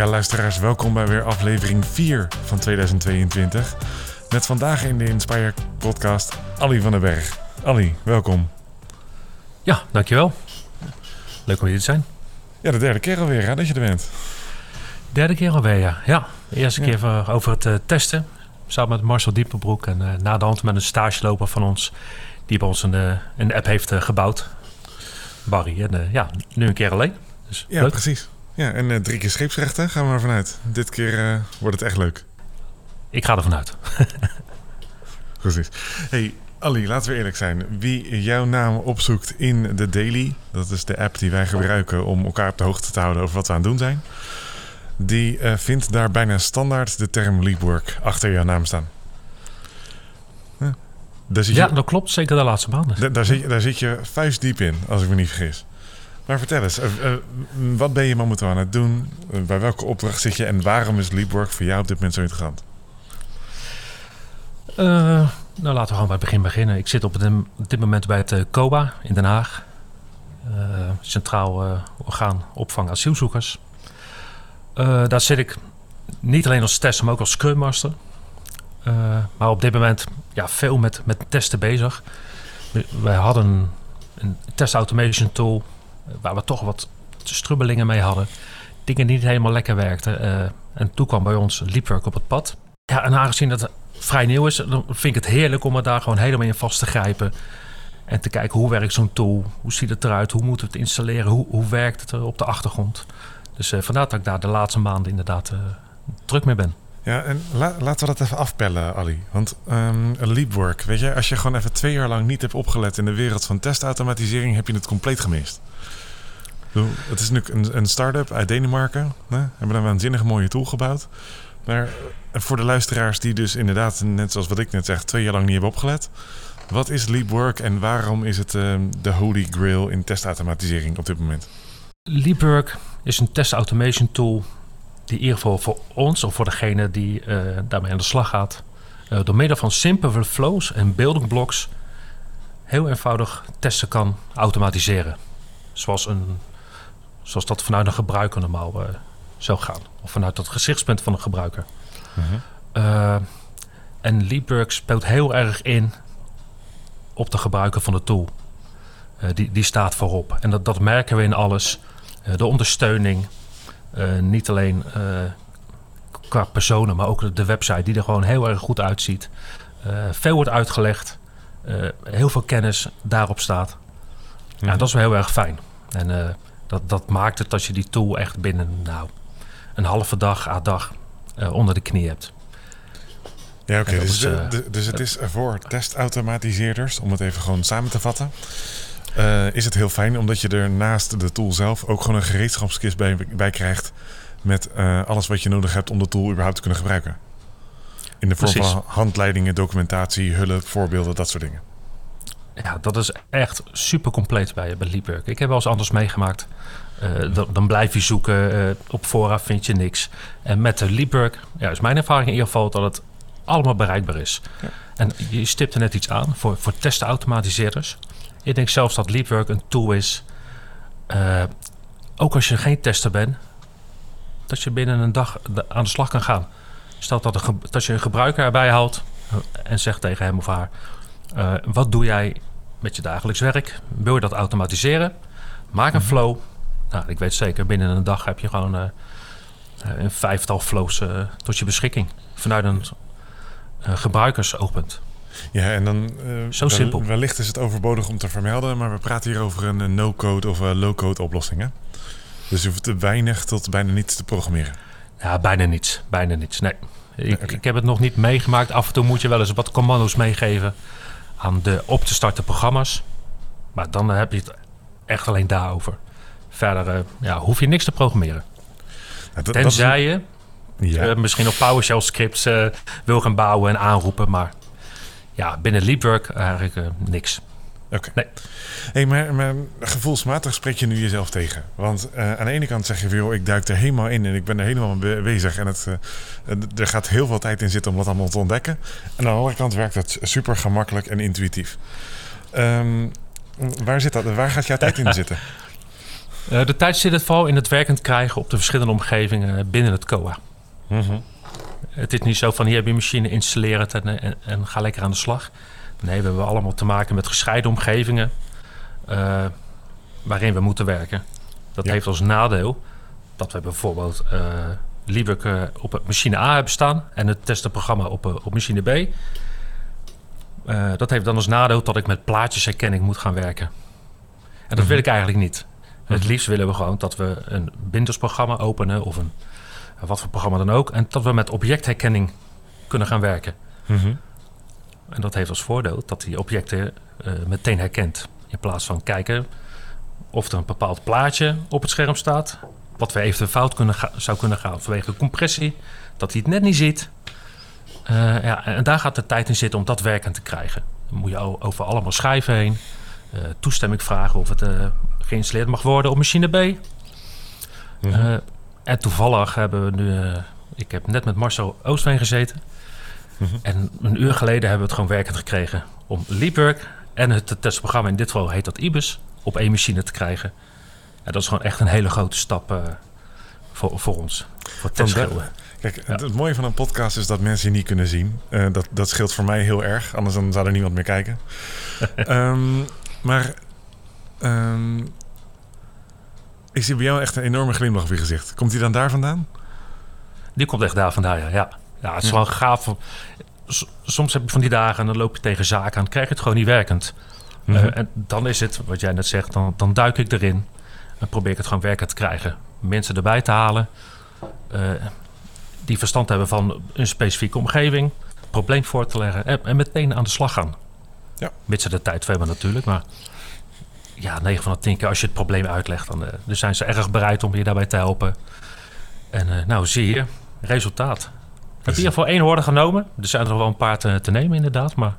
Ja, luisteraars, welkom bij weer aflevering 4 van 2022. Met vandaag in de Inspire podcast Ali van den Berg. Ali, welkom. Ja, dankjewel. Leuk om hier te zijn. Ja, de derde keer alweer hè, dat je er bent. Derde keer alweer, ja. ja de eerste keer voor- over het eh, testen. Samen met Marcel Diepenbroek en eh, na de hand met een stageloper van ons... die bij ons een, eh, een app heeft eh, gebouwd. Barry. En eh, ja, nu een keer alleen. Dus Ja, leuk. precies. Ja, en eh, drie keer scheepsrechten gaan we maar vanuit. Dit keer eh, wordt het echt leuk. Ik ga ervan uit. Precies. Hey, Ali, laten we eerlijk zijn. Wie jouw naam opzoekt in de Daily, dat is de app die wij gebruiken om elkaar op de hoogte te houden over wat we aan het doen zijn, die eh, vindt daar bijna standaard de term leapwork achter jouw naam staan. Huh. Daar, zit je, Ja, dat klopt. Zeker de laatste maanden. da- daar, zit, je- daar zit je vuistdiep in, als ik me niet vergis. Maar vertel eens, eh, eh, wat ben je momenteel aan het doen? Eh, bij welke opdracht zit je en waarom is leapwork voor jou op dit moment zo interessant? Nou, laten we gewoon bij het begin beginnen. Ik zit op, dit moment bij het COBA in Den Haag. Centraal Orgaan Opvang Asielzoekers. Daar zit ik niet alleen als tester, maar ook als Scrum Master. Maar op dit moment ja, veel met, met testen bezig. Wij hadden een test automation tool waar we toch wat strubbelingen mee hadden. Dingen die niet helemaal lekker werkten. Eh, en toen kwam bij ons Leapwork op het pad. Ja, en aangezien dat vrij nieuw is, dan vind ik het heerlijk om er daar gewoon helemaal in vast te grijpen. En te kijken hoe werkt zo'n tool, hoe ziet het eruit, hoe moeten we het installeren, hoe, hoe werkt het op de achtergrond. Dus eh, vandaar dat ik daar de laatste maanden inderdaad eh, druk mee ben. Ja, en la- laten we dat even afpellen, Ali. Want ehm Leapwork, weet je, als je gewoon even twee jaar lang niet hebt opgelet in de wereld van testautomatisering, heb je het compleet gemist. Het is nu een, een start-up uit Denemarken. Hè? Hebben een waanzinnig mooie tool gebouwd. Maar eh, voor de luisteraars die dus inderdaad, net zoals wat ik net zeg, twee jaar lang niet hebben opgelet. Wat is Leapwork en waarom is het ehm, de holy grail in testautomatisering op dit moment? Leapwork is een test automation tool die in ieder geval voor ons of voor degene die eh, daarmee aan de slag gaat, eh, door middel van simpele flows en building blocks heel eenvoudig testen kan automatiseren. Zoals, een, zoals dat vanuit een gebruiker normaal eh, zou gaan. Of vanuit het gezichtspunt van een gebruiker. Eh, en Leapwork speelt heel erg in op de gebruiker van de tool. Eh, die, die staat voorop. En dat, dat merken we in alles. De ondersteuning. niet alleen qua personen, maar ook de website die er gewoon heel erg goed uitziet. Veel wordt uitgelegd. Heel veel kennis daarop staat. Ja, dat is wel heel erg fijn. En dat, dat maakt het dat je die tool echt binnen nou, een halve dag à dag eh, onder de knie hebt. Ja, oké. Dus, eh, dus het is voor testautomatiseerders, om het even gewoon samen te vatten. eh, is het heel fijn omdat je er naast de tool zelf ook gewoon een gereedschapskist bij, bij krijgt. Met alles wat je nodig hebt om de tool überhaupt te kunnen gebruiken. In de vorm Precies. van handleidingen, documentatie, hulp, voorbeelden, dat soort dingen. Ja, dat is echt super compleet bij, bij Leapwork. Ik heb wel eens anders meegemaakt. Eh, dan, dan blijf je zoeken. eh, op voorraad vind je niks. En met de Leapwork ja, is mijn ervaring in ieder geval dat het allemaal bereikbaar is. Ja. En je stipte net iets aan voor, voor testautomatiseerders. Ik denk zelfs dat Leapwork een tool is. eh, ook als je geen tester bent, dat je binnen een dag aan de slag kan gaan. Stel dat, een dat je een gebruiker erbij haalt eh, en zegt tegen hem of haar: Wat doe jij met je dagelijks werk? Wil je dat automatiseren? Maak een flow. Nou, ik weet zeker, binnen een dag heb je gewoon eh, een vijftal flows eh, tot je beschikking. Vanuit een eh, gebruikersoogpunt. Ja, en dan. Zo wel- simpel. Wellicht is het overbodig om te vermelden, maar we praten hier over een, no-code of low-code oplossing. Hè? Dus je hoeft te weinig tot bijna niets te programmeren. Ja, bijna niets. Bijna niets. Nee. Ik, ik heb het nog niet meegemaakt. Af en toe moet je wel eens wat commando's meegeven aan de op te starten programma's. Maar dan heb je het echt alleen daarover. Verder eh, ja, hoef je niks te programmeren. Dat- Tenzij je dat is- ja. eh, misschien nog PowerShell scripts eh, wil gaan bouwen en aanroepen. Maar ja, binnen Leapwork eigenlijk eh, niks. Oké. Nee. Hey, maar, maar gevoelsmatig spreek je nu jezelf tegen. Want eh, aan de ene kant zeg je van, joh, ik duik er helemaal in en ik ben er helemaal mee be- bezig. En het, eh, er gaat heel veel tijd in zitten om dat allemaal te ontdekken. En aan de andere kant werkt het super gemakkelijk en intuïtief. Ehm, waar zit dat? Waar gaat jouw tijd in zitten? Eh, de tijd zit het vooral in het werkend krijgen op de verschillende omgevingen binnen het COA. Mhm. Het is niet zo van hier heb je een machine, installeer het en, en, en ga lekker aan de slag. Nee, we hebben allemaal te maken met gescheiden omgevingen eh, waarin we moeten werken. Dat Ja. heeft als nadeel dat we bijvoorbeeld Liebig eh, op machine A hebben staan en het testenprogramma op, eh, op machine B. Dat heeft dan als nadeel dat ik met plaatjesherkenning moet gaan werken. En dat Mhm. wil ik eigenlijk niet. Het Mhm. liefst willen we gewoon dat we een Windows-programma openen of een wat voor programma dan ook. En dat we met objectherkenning kunnen gaan werken. Mhm. En dat heeft als voordeel dat die objecten eh, meteen herkent. In plaats van kijken of er een bepaald plaatje op het scherm staat. Wat we eventueel fout kunnen zou kunnen gaan vanwege de compressie. Dat hij het net niet ziet. Eh, ja, en daar gaat de tijd in zitten om dat werkend te krijgen. Dan moet je over allemaal schijven heen. eh, toestemming vragen of het geïnstalleerd mag worden op machine B. Mhm. En toevallig hebben we nu... ik heb net met Marcel Oostveen gezeten. Mhm. En een uur geleden hebben we het gewoon werkend gekregen... om Liebwerk en het testprogramma, in dit geval heet dat IBUS... op één machine te krijgen. En dat is gewoon echt een hele grote stap eh, voor, voor ons. Voor testschilden. Kijk, het, het mooie van een podcast is dat mensen je niet kunnen zien. Eh, dat, dat scheelt voor mij heel erg, anders dan zou er niemand meer kijken. Ehm, maar ehm, ik zie bij jou echt een enorme glimlach op je gezicht. Komt die dan daar vandaan? Die komt echt daar vandaan, ja. Ja, ja het is wel gaaf. Soms heb je van die dagen en dan loop je tegen zaken aan... krijg je het gewoon niet werkend. Mhm. Eh, en dan is het, wat jij net zegt, dan, dan duik ik erin. En probeer ik het gewoon werkend te krijgen. Mensen erbij te halen. eh, die verstand hebben van een specifieke omgeving. Probleem voor te leggen. En, en meteen aan de slag gaan. Ja. Mits ze de tijd voor hebben natuurlijk. Maar ja, 9 van de 10 keer als je het probleem uitlegt... dan, eh, dan zijn ze erg bereid om je daarbij te helpen. En nou, zie je, resultaat. Ik heb hier voor één hoorde genomen. Er zijn er wel een paar te, te nemen inderdaad. Maar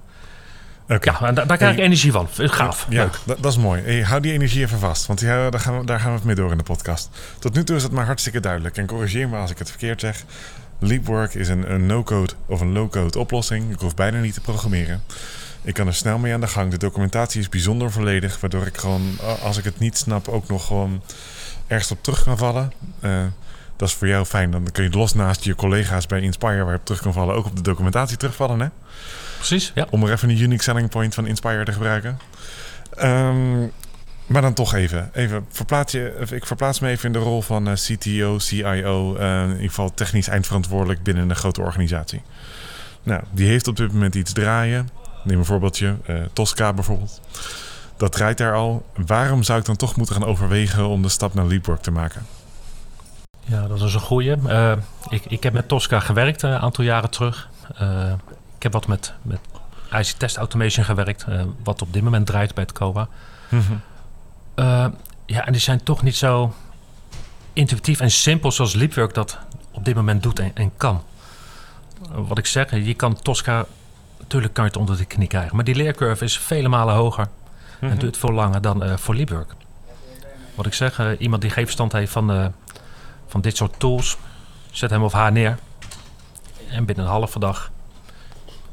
ja, daar, daar krijg ik Hey. energie van. Gaaf, Ja, leuk. dat, dat is mooi. Hey, hou die energie even vast, want eh, daar, gaan we, daar gaan we het mee door in de podcast. Tot nu toe is het maar hartstikke duidelijk. En corrigeer me als ik het verkeerd zeg. Leapwork is een, een no-code of een low-code oplossing. Ik hoef bijna niet te programmeren. Ik kan er snel mee aan de gang. De documentatie is bijzonder volledig, waardoor ik gewoon, als ik het niet snap, ook nog gewoon ergens op terug kan vallen. Eh, dat is voor jou fijn. Dan kun je los naast je collega's bij Inspire, waar je op terug kan vallen, ook op de documentatie terugvallen. Hè? Precies, ja. Om er even een unique selling point van Inspire te gebruiken. Ehm, maar dan toch even. even verplaats je, ik verplaats me even in de rol van eh, CTO, CIO. eh, in ieder geval technisch eindverantwoordelijk binnen een grote organisatie. Nou, die heeft op dit moment iets draaien. Neem een voorbeeldje. eh, Tosca bijvoorbeeld. Dat draait daar al. Waarom zou ik dan toch moeten gaan overwegen om de stap naar Leapwork te maken? Ja, dat is een goeie. Eh, ik, ik heb met Tosca gewerkt eh, een aantal jaren terug. Eh, ik heb wat met, met IC Test Automation gewerkt, wat op dit moment draait bij het COA. Eh, ja, en die zijn toch niet zo intuïtief en simpel zoals Leapwork dat op dit moment doet en, en kan. Wat ik zeg, je kan Tosca, natuurlijk kan je het onder de knie krijgen, maar die leercurve is vele malen hoger en duurt veel langer dan voor Leapwork. Wat ik zeg, iemand die geen verstand heeft van, van dit soort tools, zet hem of haar neer. En binnen een halve dag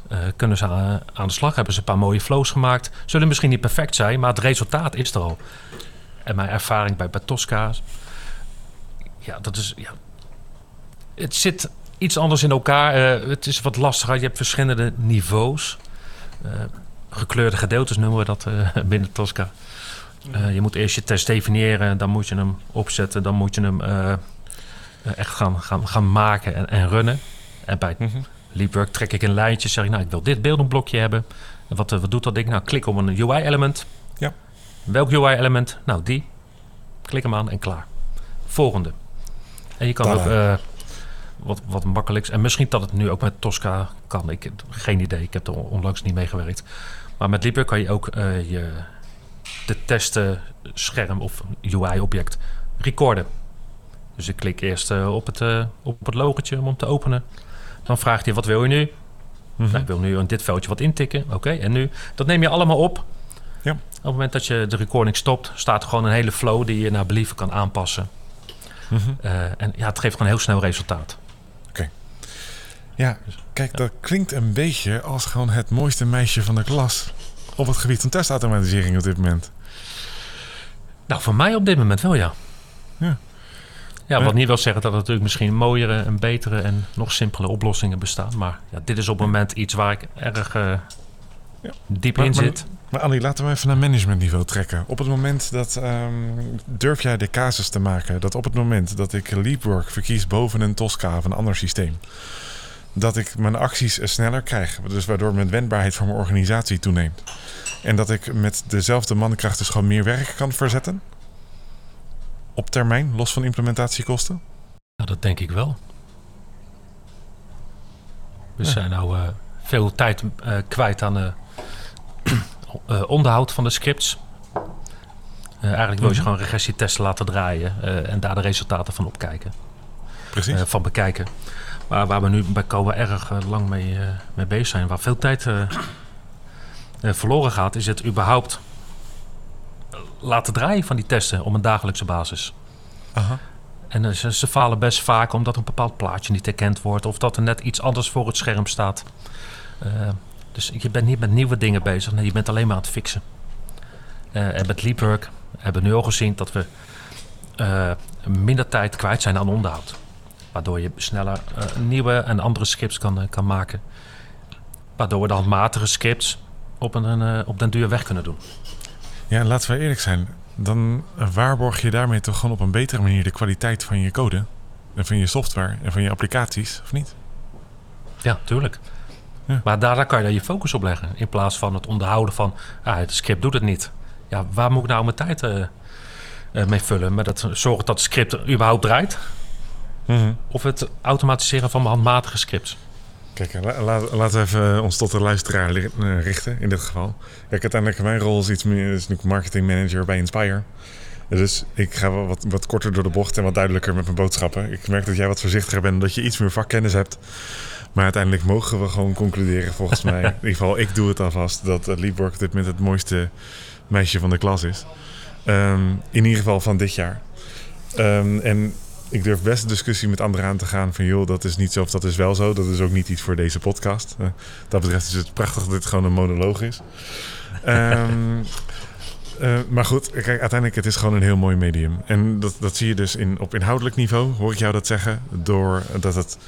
eh, kunnen ze aan, de slag. Hebben ze een paar mooie flows gemaakt. Zullen misschien niet perfect zijn, maar het resultaat is er al. En mijn ervaring bij, bij Tosca, ja, dat is. Ja, het zit iets anders in elkaar. Eh, het is wat lastiger. Je hebt verschillende niveaus. Eh, gekleurde gedeeltes noemen we dat binnen Tosca. Je moet eerst je test definiëren, dan moet je hem opzetten, dan moet je hem echt gaan, gaan, gaan maken en, en runnen. En bij. Leapwork trek ik een lijntje, zeg ik, nou, ik wil dit beeldenblokje hebben. En wat, eh, wat doet dat ding? Nou, klik op een UI-element. Ja. Welk UI-element? Nou, die. Klik hem aan en klaar. Volgende. En je kan Tada. ook eh, wat, wat makkelijks. En misschien dat het nu ook met Tosca kan. Ik heb geen idee. Ik heb er onlangs niet mee gewerkt. Maar met Leapwork kan je ook eh, je de testen scherm of UI-object recorden. Dus ik klik eerst eh, op, het, eh, op het logotje om hem te openen. Dan vraagt hij, wat wil je nu? Mhm. Nou, ik wil nu in dit veldje wat intikken. Oké, en nu? Dat neem je allemaal op. Ja. Op het moment dat je de recording stopt, staat er gewoon een hele flow die je naar believen kan aanpassen. Mhm. Eh, en ja, het geeft gewoon heel snel resultaat. Ja, kijk, dat klinkt een beetje als gewoon het mooiste meisje van de klas op het gebied van testautomatisering op dit moment. Nou, voor mij op dit moment wel, ja. Ja. Ja, wat niet wil zeggen dat er natuurlijk misschien mooiere en betere en nog simpele oplossingen bestaan. Maar ja, dit is op het moment iets waar ik erg eh, Ja. diep Maar- in maar- zit. Maar Annie, laten we even naar managementniveau trekken. Op het moment dat... ehm, durf jij de casus te maken dat op het moment dat ik Leapwork verkies boven een Tosca of een ander systeem... dat ik mijn acties sneller krijg. Dus waardoor mijn wendbaarheid van mijn organisatie toeneemt. En dat ik met dezelfde mankracht dus gewoon meer werk kan verzetten? Op termijn, los van implementatiekosten? Dat denk ik wel. We Ja. zijn nou eh, veel tijd eh, kwijt aan eh, onderhoud van de scripts. Eigenlijk wil je Mhm. gewoon regressietesten laten draaien en daar de resultaten van opkijken. Precies. van bekijken. Maar waar we nu bij COA erg lang mee, mee bezig zijn, waar veel tijd verloren gaat, is het überhaupt laten draaien van die testen op een dagelijkse basis. Aha. En eh, ze, ze falen best vaak omdat een bepaald plaatje niet herkend wordt of dat er net iets anders voor het scherm staat. Eh, dus je bent niet met nieuwe dingen bezig, nee, je bent alleen maar aan het fixen. Eh, en met Leapwork hebben we nu al gezien dat we minder tijd kwijt zijn aan onderhoud. Waardoor je sneller nieuwe en andere scripts kan, kan maken. Waardoor we de handmatige scripts op, een, op den duur weg kunnen doen. Ja, en laten we eerlijk zijn. Dan waarborg je daarmee toch gewoon op een betere manier de kwaliteit van je code. En van je software en van je applicaties, of niet? Ja, tuurlijk. Ja. Maar daar, daar kan je dan je focus op leggen. In plaats van het onderhouden van... Ah, het script doet het niet. Ja, waar moet ik nou mijn tijd eh, eh, mee vullen? Met het zorgen dat het script überhaupt draait? Of het automatiseren van mijn handmatige scripts? Kijk, la- la- laten we even ons tot de luisteraar eh, richten in dit geval. Kijk, uiteindelijk mijn rol is iets meer is natuurlijk marketing manager bij Inspire. Dus ik ga wel wat, wat korter door de bocht en wat duidelijker met mijn boodschappen. Ik merk dat jij wat voorzichtiger bent, dat je iets meer vakkennis hebt. Maar uiteindelijk mogen we gewoon concluderen, volgens mij. In ieder geval, ik doe het alvast, dat Leapwork op dit moment het mooiste meisje van de klas is. Ehm, in ieder geval van dit jaar. Ehm, en ik durf best een discussie met anderen aan te gaan van joh, dat is niet zo of dat is wel zo. Dat is ook niet iets voor deze podcast. Uh, dat betreft is het prachtig dat dit gewoon een monoloog is. Ehm, uh, maar goed, kijk, uiteindelijk het is gewoon een heel mooi medium. En dat, dat zie je dus in, op inhoudelijk niveau, hoor ik jou dat zeggen. Doordat het,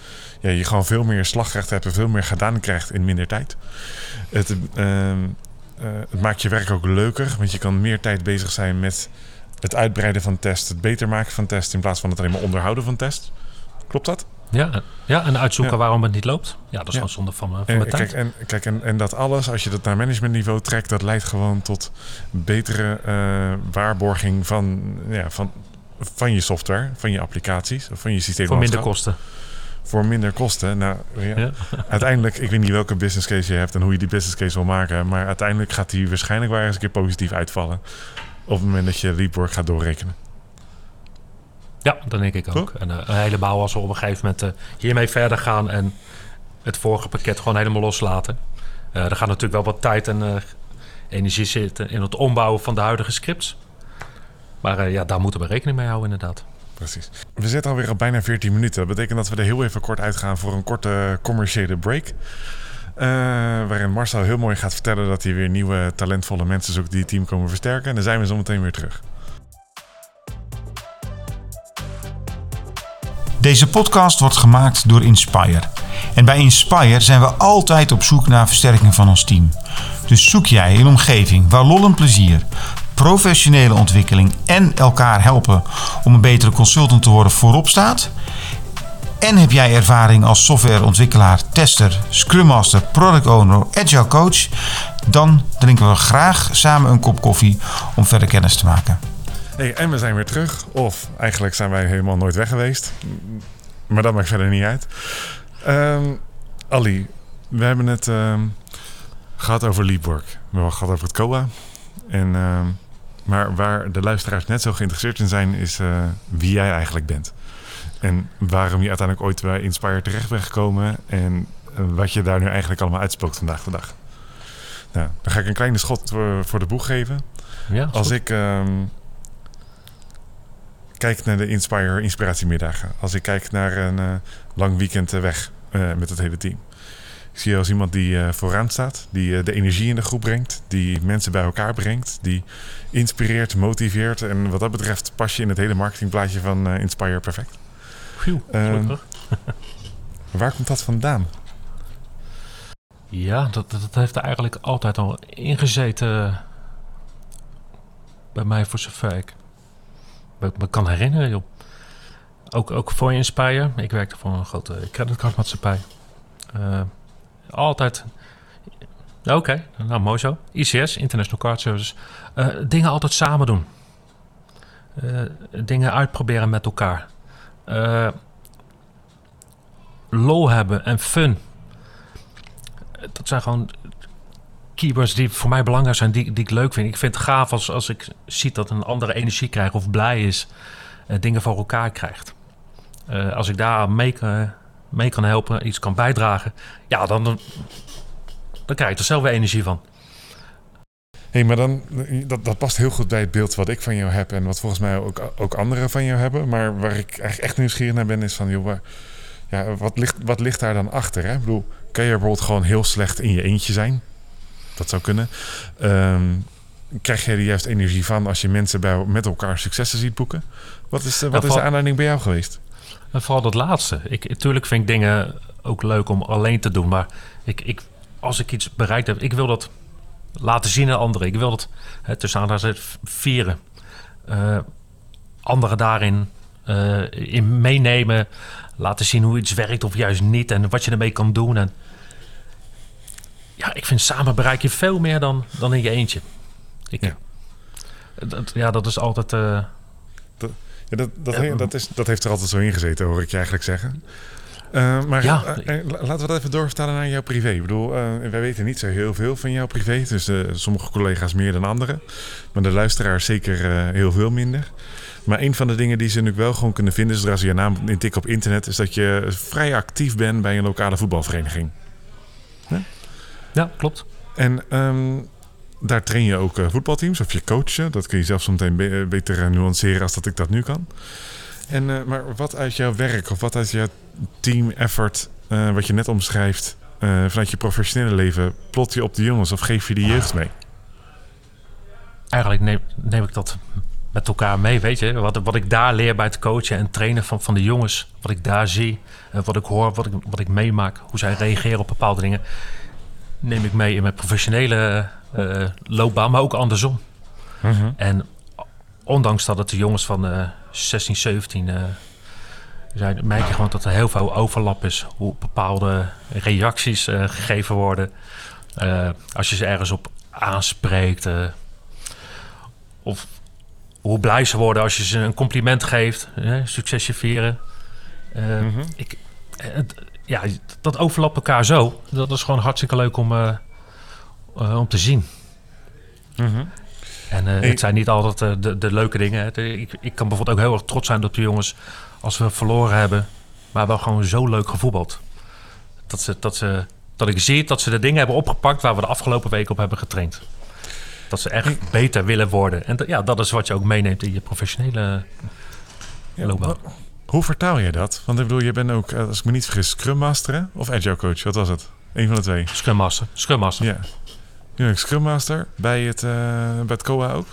ja, je gewoon veel meer slagrecht hebt en veel meer gedaan krijgt in minder tijd. Het, uh, het maakt je werk ook leuker, want je kan meer tijd bezig zijn met het uitbreiden van test, het beter maken van test, in plaats van het alleen maar onderhouden van test. Klopt dat? Ja, ja en uitzoeken ja. waarom het niet loopt. Ja, dat is ja. gewoon zonde van, van en, mijn tijd. Kijk, en, kijk en, en dat alles, als je dat naar managementniveau trekt, dat leidt gewoon tot betere uh, waarborging van, ja, van, van je software, van je applicaties, van je systeem. Voor minder kosten. Voor minder kosten. Nou, ja, ja. uiteindelijk, ik weet niet welke business case je hebt en hoe je die business case wil maken, maar uiteindelijk gaat die waarschijnlijk wel eens een keer positief uitvallen. Op het moment dat je Leapwork gaat doorrekenen. Ja, dat denk ik ook. En uh, helemaal als we op een gegeven moment uh, hiermee verder gaan en het vorige pakket gewoon helemaal loslaten. Uh, er gaat natuurlijk wel wat tijd en energie zitten in het ombouwen van de huidige scripts. Maar ja, daar moeten we rekening mee houden inderdaad. Precies. We zitten alweer op bijna 14 minuten. Dat betekent dat we er heel even kort uitgaan voor een korte commerciële break. Uh, waarin Marcel heel mooi gaat vertellen dat hij weer nieuwe talentvolle mensen zoekt die het team komen versterken. En dan zijn we zo meteen weer terug. Deze podcast wordt gemaakt door Inspire. En bij Inspire zijn we altijd op zoek naar versterking van ons team. Dus zoek jij een omgeving waar lol en plezier, professionele ontwikkeling en elkaar helpen om een betere consultant te worden voorop staat? En heb jij ervaring als softwareontwikkelaar, tester, scrum master, product owner, agile coach? Dan drinken we graag samen een kop koffie om verder kennis te maken. Hey, en we zijn weer terug. Of eigenlijk zijn wij helemaal nooit weg geweest. Maar dat maakt verder niet uit. Um, Ali, we hebben het um, gehad over Leapwork. We hebben het gehad over het COA. En, um, maar waar de luisteraars net zo geïnteresseerd in zijn, is uh, wie jij eigenlijk bent. En waarom je uiteindelijk ooit bij Inspire terecht bent gekomen. En wat je daar nu eigenlijk allemaal uitspookt vandaag de dag. Nou, dan ga ik een kleine schot voor, voor de boeg geven. Ja, Als goed. ik kijk naar de Inspire inspiratiemiddagen. Als ik kijk naar een uh, lang weekend weg uh, met het hele team. Ik zie je als iemand die eh, vooraan staat, die eh, de energie in de groep brengt, die mensen bij elkaar brengt, die inspireert, motiveert. En wat dat betreft pas je in het hele marketingplaatje van eh, Inspire perfect. Phew, Ehm. Waar komt dat vandaan? Ja, dat, dat heeft eigenlijk altijd al ingezeten bij mij voor zover ik me, me kan herinneren. Joh. Ook, ook voor Inspire. Ik werkte voor een grote creditcardmaatschappij. Eh altijd... Oké, nou mooi zo. ICS, International Card Service. Eh, dingen altijd samen doen. Eh, dingen uitproberen met elkaar. Eh, lol hebben en fun dat zijn gewoon keywords die voor mij belangrijk zijn, die, die ik leuk vind. Ik vind het gaaf als, als ik zie dat een andere energie krijgt of blij is, eh, dingen voor elkaar krijgt. Eh, als ik daar mee, kan- mee kan helpen, iets kan bijdragen, ja, dan, dan krijg ik er zelf weer energie van. Hé, maar dan, dat, dat past heel goed bij het beeld wat ik van jou heb en wat volgens mij ook, ook anderen van jou hebben. Maar waar ik eigenlijk echt nieuwsgierig naar ben, is van, joh, waar- ja, wat, ligt, wat ligt daar dan achter? Hè? Ik bedoel, kan je bijvoorbeeld gewoon heel slecht in je eentje zijn? Dat zou kunnen. Ehm, krijg jij er juist energie van als je mensen bij, met elkaar successen ziet boeken? Wat is, de, wat is de aanleiding bij jou geweest? En vooral dat laatste. Ik, natuurlijk vind ik dingen ook leuk om alleen te doen. Maar ik, ik, als ik iets bereikt heb, ik wil dat laten zien aan anderen. Ik wil dat hè, tussen aanhalingstekens vieren. Eh, anderen daarin eh, in meenemen. Laten zien hoe iets werkt of juist niet. En wat je ermee kan doen. En ja, ik vind samen bereik je veel meer dan, dan in je eentje. Ik, Ja. Dat, ja, dat is altijd... eh, Ja, dat, dat, he- dat, is, dat heeft er altijd zo in gezeten, hoor ik je eigenlijk zeggen. Eh, maar Ja. eh, eh, la- laten we dat even doorvertalen naar jouw privé. Ik bedoel, wij weten niet zo heel veel van jouw privé. Dus sommige collega's meer dan anderen. Maar de luisteraars zeker heel veel minder. Maar een van de dingen die ze nu wel gewoon kunnen vinden... zodra ze je naam intikken op internet... is dat je vrij actief bent bij een lokale voetbalvereniging. ja, klopt. En ehm, daar train je ook voetbalteams of je coachen. Dat kun je zelf be- beter nuanceren als dat ik dat nu kan. En, eh, maar wat uit jouw werk of wat uit jouw team effort, eh, wat je net omschrijft, eh, vanuit je professionele leven, plot je op de jongens of geef je de jeugd mee? eigenlijk neem, neem ik dat met elkaar mee, weet je. Wat, wat ik daar leer bij het coachen en trainen van, van de jongens. Wat ik daar zie, wat ik hoor, wat ik, wat ik meemaak. Hoe zij reageren op bepaalde dingen. Neem ik mee in mijn professionele loopbaan, maar ook andersom. En ondanks dat het de jongens van eh 16, 17 eh, zijn, merk je gewoon dat er heel veel overlap is. Hoe bepaalde reacties eh, gegeven worden. Eh, als je ze ergens op aanspreekt. eh, of hoe blij ze worden als je ze een compliment geeft. Succesje vieren. Mhm. ik, ja, dat overlapt elkaar zo. Dat is gewoon hartstikke leuk om, om te zien. Mhm. En eh, het zijn niet altijd eh, de, de leuke dingen. Ik, ik kan bijvoorbeeld ook heel erg trots zijn op de jongens als we verloren hebben, maar wel gewoon zo leuk gevoetbald. Dat, ze, dat, ze, dat ik zie dat ze de dingen hebben opgepakt waar we de afgelopen week op hebben getraind. Dat ze echt beter willen worden. En dat- ja, dat is wat je ook meeneemt in je professionele Ja, loopbaan. hoe vertaal je dat? Want ik bedoel, je bent ook, eh, als ik me niet vergis, Scrum Master hè? of Agile Coach. Wat was het? Eén van de twee. Scrum Master. Scrum Master. Ja. Nu ik Scrum Master bij het, eh, bij het COA ook.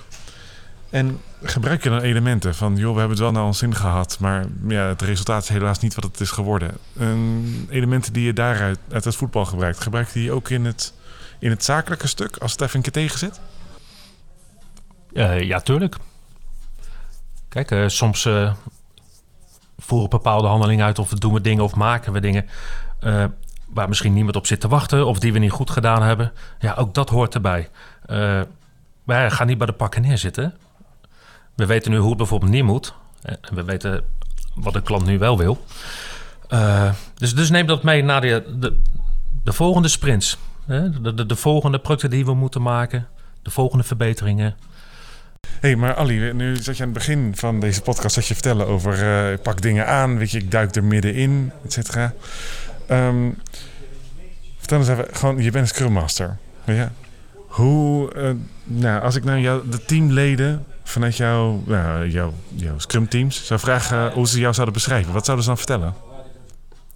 En gebruik je dan elementen van, joh, we hebben het wel naar ons zin gehad, maar ja, het resultaat is helaas niet wat het is geworden. En elementen die je daaruit uit het voetbal gebruikt, gebruik je die ook in het, in het zakelijke stuk als het even een keer tegen zit? Eh, ja, tuurlijk. Kijk, eh, soms eh, voeren bepaalde handelingen uit of doen we dingen of maken we dingen waar misschien niemand op zit te wachten of die we niet goed gedaan hebben. Ja, ook dat hoort erbij. Eh, wij gaan niet bij de pakken neerzitten. We weten nu hoe het bijvoorbeeld niet moet. Eh, En we weten wat de klant nu wel wil. Eh, dus, dus neem dat mee naar de, de, de volgende sprints. De, de, de volgende producten die we moeten maken. De volgende verbeteringen. Hé, hey, maar Ali, nu zat je aan het begin van deze podcast dat je vertellen over eh, ik pak dingen aan, weet je, ik duik er middenin, et cetera. Ehm, vertel eens even, gewoon, je bent een Scrum Master. Ja. Hoe, eh, nou, als ik nou jou, de teamleden vanuit jouw, nou, jouw, jouw Scrum teams zou vragen hoe ze jou zouden beschrijven, wat zouden ze dan vertellen?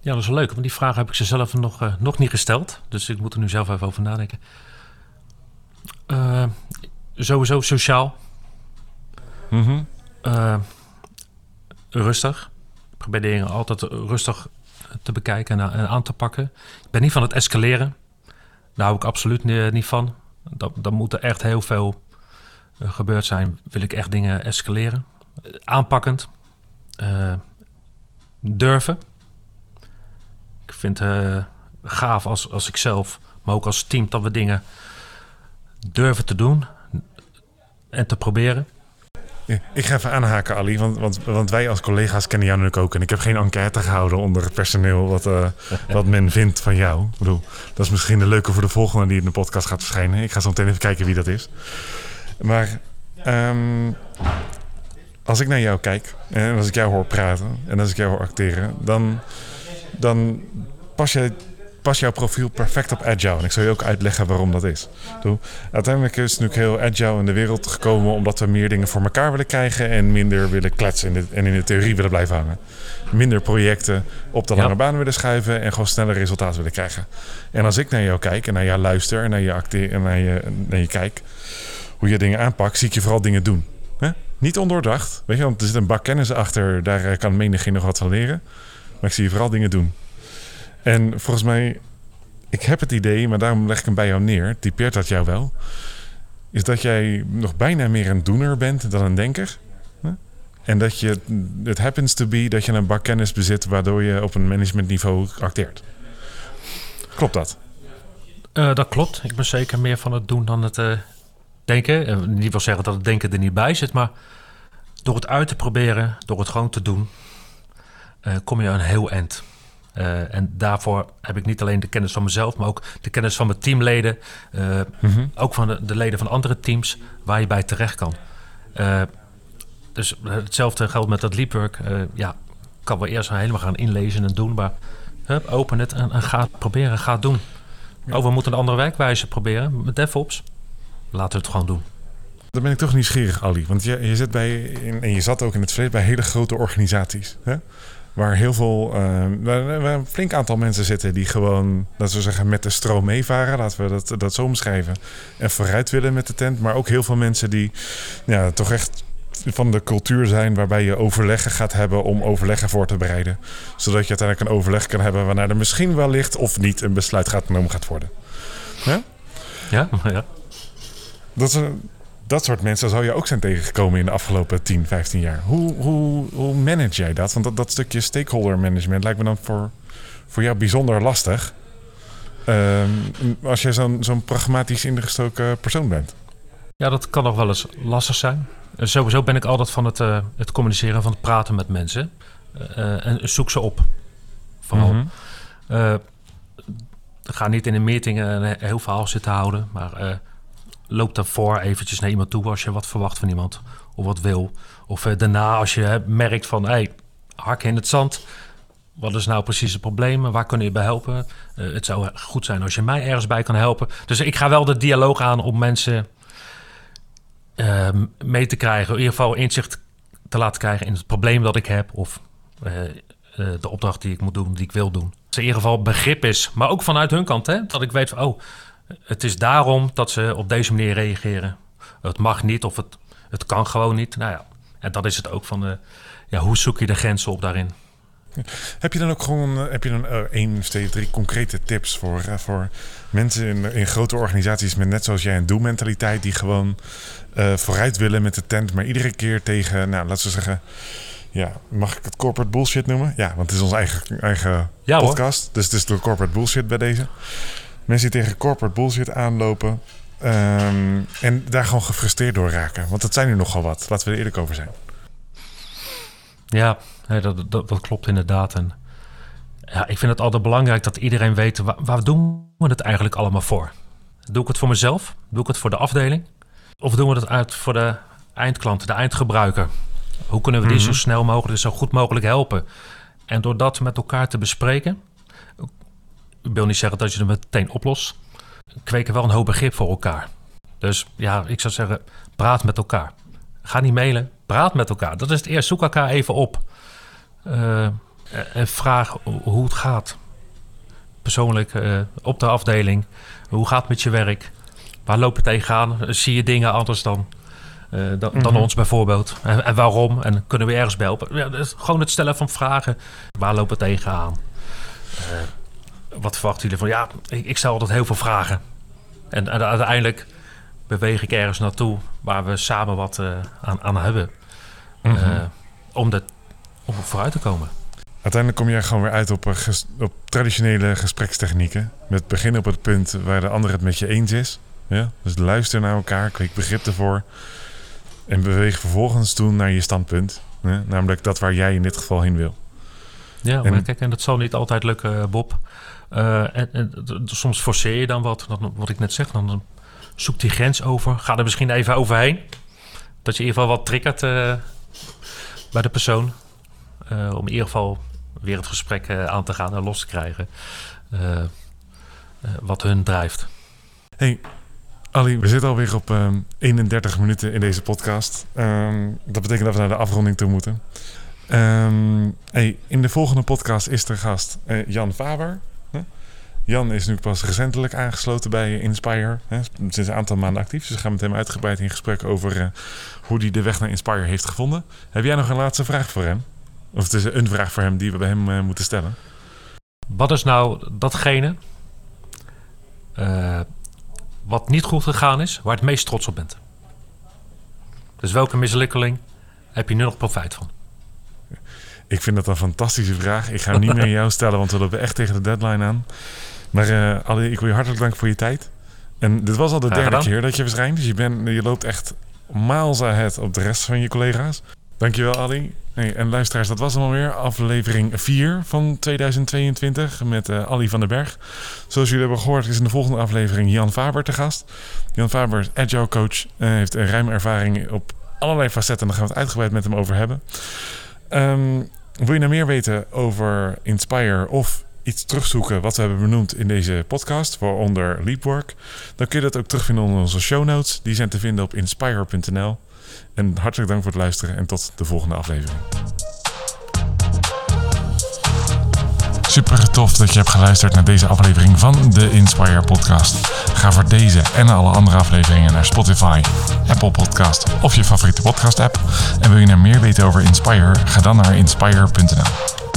Ja, dat is wel leuk, want die vraag heb ik ze zelf nog, eh, nog niet gesteld. Dus ik moet er nu zelf even over nadenken. Eh, sowieso sociaal. Mhm. Rustig. Ik probeer dingen altijd rustig te bekijken en, en aan te pakken. Ik ben niet van het escaleren. Daar hou ik absoluut ni- niet van. Dan, dan moet er echt heel veel eh, gebeurd zijn. Wil ik echt dingen escaleren. Eh, aanpakkend. Eh, durven. Ik vind het eh, gaaf als, als ik zelf, maar ook als team, dat we dingen durven te doen en te proberen. Ik ga even aanhaken, Ali, want, want, want wij als collega's kennen jou natuurlijk ook. En ik heb geen enquête gehouden onder het personeel wat, eh, wat men vindt van jou. Ik bedoel, dat is misschien de leuke voor de volgende die in de podcast gaat verschijnen. Ik ga zo meteen even kijken wie dat is. Maar ehm, als ik naar jou kijk en als ik jou hoor praten en als ik jou hoor acteren, dan, dan pas, je, pas jouw profiel perfect op agile. En ik zal je ook uitleggen waarom dat is. Uiteindelijk is het natuurlijk heel agile in de wereld gekomen omdat we meer dingen voor elkaar willen krijgen en minder willen kletsen in de, en in de theorie willen blijven hangen. Minder projecten op de Ja. lange baan willen schuiven en gewoon sneller resultaten willen krijgen. En als ik naar jou kijk en naar jou luister en naar je acteer en naar je, naar je kijk, hoe je dingen aanpakt, zie ik je vooral dingen doen. Niet ondoordacht, weet je, want er zit een bak kennis achter, daar eh, kan menig nog wat van leren. Maar ik zie je vooral dingen doen. En volgens mij ik heb het idee, maar daarom leg ik hem bij jou neer. Typeert dat jou wel? Is dat jij nog bijna meer een doener bent dan een denker? En dat je, het happens to be dat je een bak kennis bezit waardoor je op een managementniveau acteert. Klopt dat? Eh, dat klopt. Ik ben zeker meer van het doen dan het eh, denken. Eh, niet wil zeggen dat het denken er niet bij zit, maar door het uit te proberen, door het gewoon te doen, kom je een heel eind. Eh, en daarvoor heb ik niet alleen de kennis van mezelf, maar ook de kennis van mijn teamleden. eh, Ook van de, de leden van andere teams waar je bij terecht kan. Eh, dus hetzelfde geldt met dat leapwork. Ja, ik kan wel eerst helemaal gaan inlezen en doen, maar hup, open het en, en ga het proberen, ga het doen. Oh, we moeten een andere werkwijze proberen met DevOps. Laten we het gewoon doen. Dan ben ik toch nieuwsgierig, Ali. Want je, je zit bij, en je zat ook in het verleden bij hele grote organisaties. Hè? Waar heel veel, eh, waar, waar een flink aantal mensen zitten die gewoon, laten we zeggen, met de stroom meevaren. Laten we dat, dat zo omschrijven. En vooruit willen met de tent. Maar ook heel veel mensen die ja, toch echt van de cultuur zijn waarbij je overleggen gaat hebben om overleggen voor te bereiden. Zodat je uiteindelijk een overleg kan hebben waarna er misschien wellicht of niet een besluit gaat genomen gaat worden. Ja? ja. Dat, is een- dat soort mensen zou je ook zijn tegengekomen in de afgelopen 10, 15 jaar. Hoe, hoe, hoe manage jij dat? Want dat, dat stukje stakeholder management lijkt me dan voor, voor jou bijzonder lastig. Ehm, als je zo'n zo'n pragmatisch ingestoken persoon bent. Ja, dat kan nog wel eens lastig zijn. Eh, sowieso ben ik altijd van het, eh, het communiceren, van het praten met mensen. Eh, en zoek ze op. Vooral. Mhm. Ga niet in een meeting een heel verhaal zitten houden. Maar loop daarvoor eventjes naar iemand toe als je wat verwacht van iemand. Of wat wil. Of eh, daarna als je merkt van... Hey, hak in het zand. Wat is nou precies het probleem? Waar kunnen je bij helpen? Eh, het zou goed zijn als je mij ergens bij kan helpen. Dus ik ga wel de dialoog aan om mensen eh, mee te krijgen. In ieder geval inzicht te laten krijgen in het probleem dat ik heb. Of eh, de opdracht die ik moet doen, die ik wil doen. Dat er in ieder geval begrip is. Maar ook vanuit hun kant. Hè? Dat ik weet van, oh, het is daarom dat ze op deze manier reageren. Het mag niet of het, het kan gewoon niet. Nou ja, en dat is het ook van, eh, ja, hoe zoek je de grenzen op daarin? Heb je dan ook gewoon eh, heb je dan, eh, één, twee, drie concrete tips voor, eh, voor mensen in, in grote organisaties met net zoals jij een doelmentaliteit die gewoon vooruit willen met de tent, maar iedere keer tegen, nou laten we zeggen, ja, mag ik het corporate bullshit noemen? Ja, want het is onze eigen, eigen Ja, hoor. podcast, dus het is de corporate bullshit bij deze. Mensen die tegen corporate bullshit aanlopen ehm, en daar gewoon gefrustreerd door raken, want dat zijn er nogal wat. Laten we er eerlijk over zijn. Ja, nee, dat, dat, dat klopt inderdaad. En ja, ik vind het altijd belangrijk dat iedereen weet... Waar, waar doen we het eigenlijk allemaal voor? Doe ik het voor mezelf? Doe ik het voor de afdeling? Of doen we het uit voor de eindklant, de eindgebruiker? Hoe kunnen we die zo snel mogelijk, zo goed mogelijk helpen? En door dat met elkaar te bespreken... Ik wil niet zeggen dat je het meteen oplost... kweken wel een hoop begrip voor elkaar. Dus ja, ik zou zeggen, praat met elkaar. Ga niet mailen, praat met elkaar. Dat is het eerst. Zoek elkaar even op. Eh, eh, en vraag hoe het gaat. Persoonlijk eh, op de afdeling. Hoe gaat het met je werk? Waar loop je tegenaan? Zie je dingen anders dan, dan, dan Mhm. ons bijvoorbeeld? En, en waarom? En kunnen we ergens bij helpen? Ja, dus gewoon het stellen van vragen. Waar lopen we tegenaan? Wat verwachten jullie van? Ja, ik, ik stel altijd heel veel vragen. En, en uiteindelijk beweeg ik ergens naartoe waar we samen wat eh, aan, aan hebben. Mhm. Eh, om, de, om vooruit te komen. Uiteindelijk kom jij gewoon weer uit op, eh, ges- op traditionele gesprekstechnieken. Met beginnen op het punt waar de ander het met je eens is. Ja? Dus luister naar elkaar, kweek begrip ervoor. En beweeg vervolgens toe naar je standpunt. Ja? Namelijk dat waar jij in dit geval heen wil. Ja, En- maar kijk, en dat zal niet altijd lukken, Bob. Eh, en, soms forceer je dan wat. Wat ik net zeg, dan, zoek die grens over. Ga er misschien even overheen. Dat je in ieder geval wat triggert eh, bij de persoon. Eh, om in ieder geval weer het gesprek aan te gaan en los te krijgen. wat hun drijft. Hey, Ali, we zitten alweer op ehm, 31 minuten in deze podcast. Ehm, dat betekent dat we naar de afronding toe moeten. Ehm, hey, in de volgende podcast is er gast Jan Faber. Jan is nu pas recentelijk aangesloten bij Inspire. Hè? Sinds een aantal maanden actief. Dus we gaan met hem uitgebreid in gesprek over eh, hoe hij de weg naar Inspire heeft gevonden. Heb jij nog een laatste vraag voor hem? Of het is een vraag voor hem die we bij hem eh, moeten stellen. Wat is nou datgene eh, wat niet goed gegaan is, waar het meest trots op bent? Dus welke mislukkeling heb je nu nog profijt van? Ik vind dat een fantastische vraag. Ik ga hem niet meer aan jou stellen, want we lopen echt tegen de deadline aan. Maar eh Ali, ik wil je hartelijk danken voor je tijd. En dit was al de derde gedaan. keer dat je verschijnt. Dus je, bent, je loopt echt miles ahead op de rest van je collega's. Dankjewel Ali. Hey, en luisteraars, dat was hem alweer. Aflevering 4 van 2022 met eh, Ali van den Berg. Zoals jullie hebben gehoord is in de volgende aflevering Jan Faber te gast. Jan Faber is agile coach. en heeft een ruime ervaring op allerlei facetten. En daar gaan we het uitgebreid met hem over hebben. Ehm, wil je nou meer weten over Inspire of iets terugzoeken wat we hebben benoemd in deze podcast, waaronder Leapwork, dan kun je dat ook terugvinden onder onze show notes. Die zijn te vinden op inspire.nl. En hartelijk dank voor het luisteren en tot de volgende aflevering. Super tof dat je hebt geluisterd naar deze aflevering van de Inspire Podcast. Ga voor deze en alle andere afleveringen naar Spotify, Apple Podcast of je favoriete podcast app. En wil je nou meer weten over Inspire? Ga dan naar inspire.nl.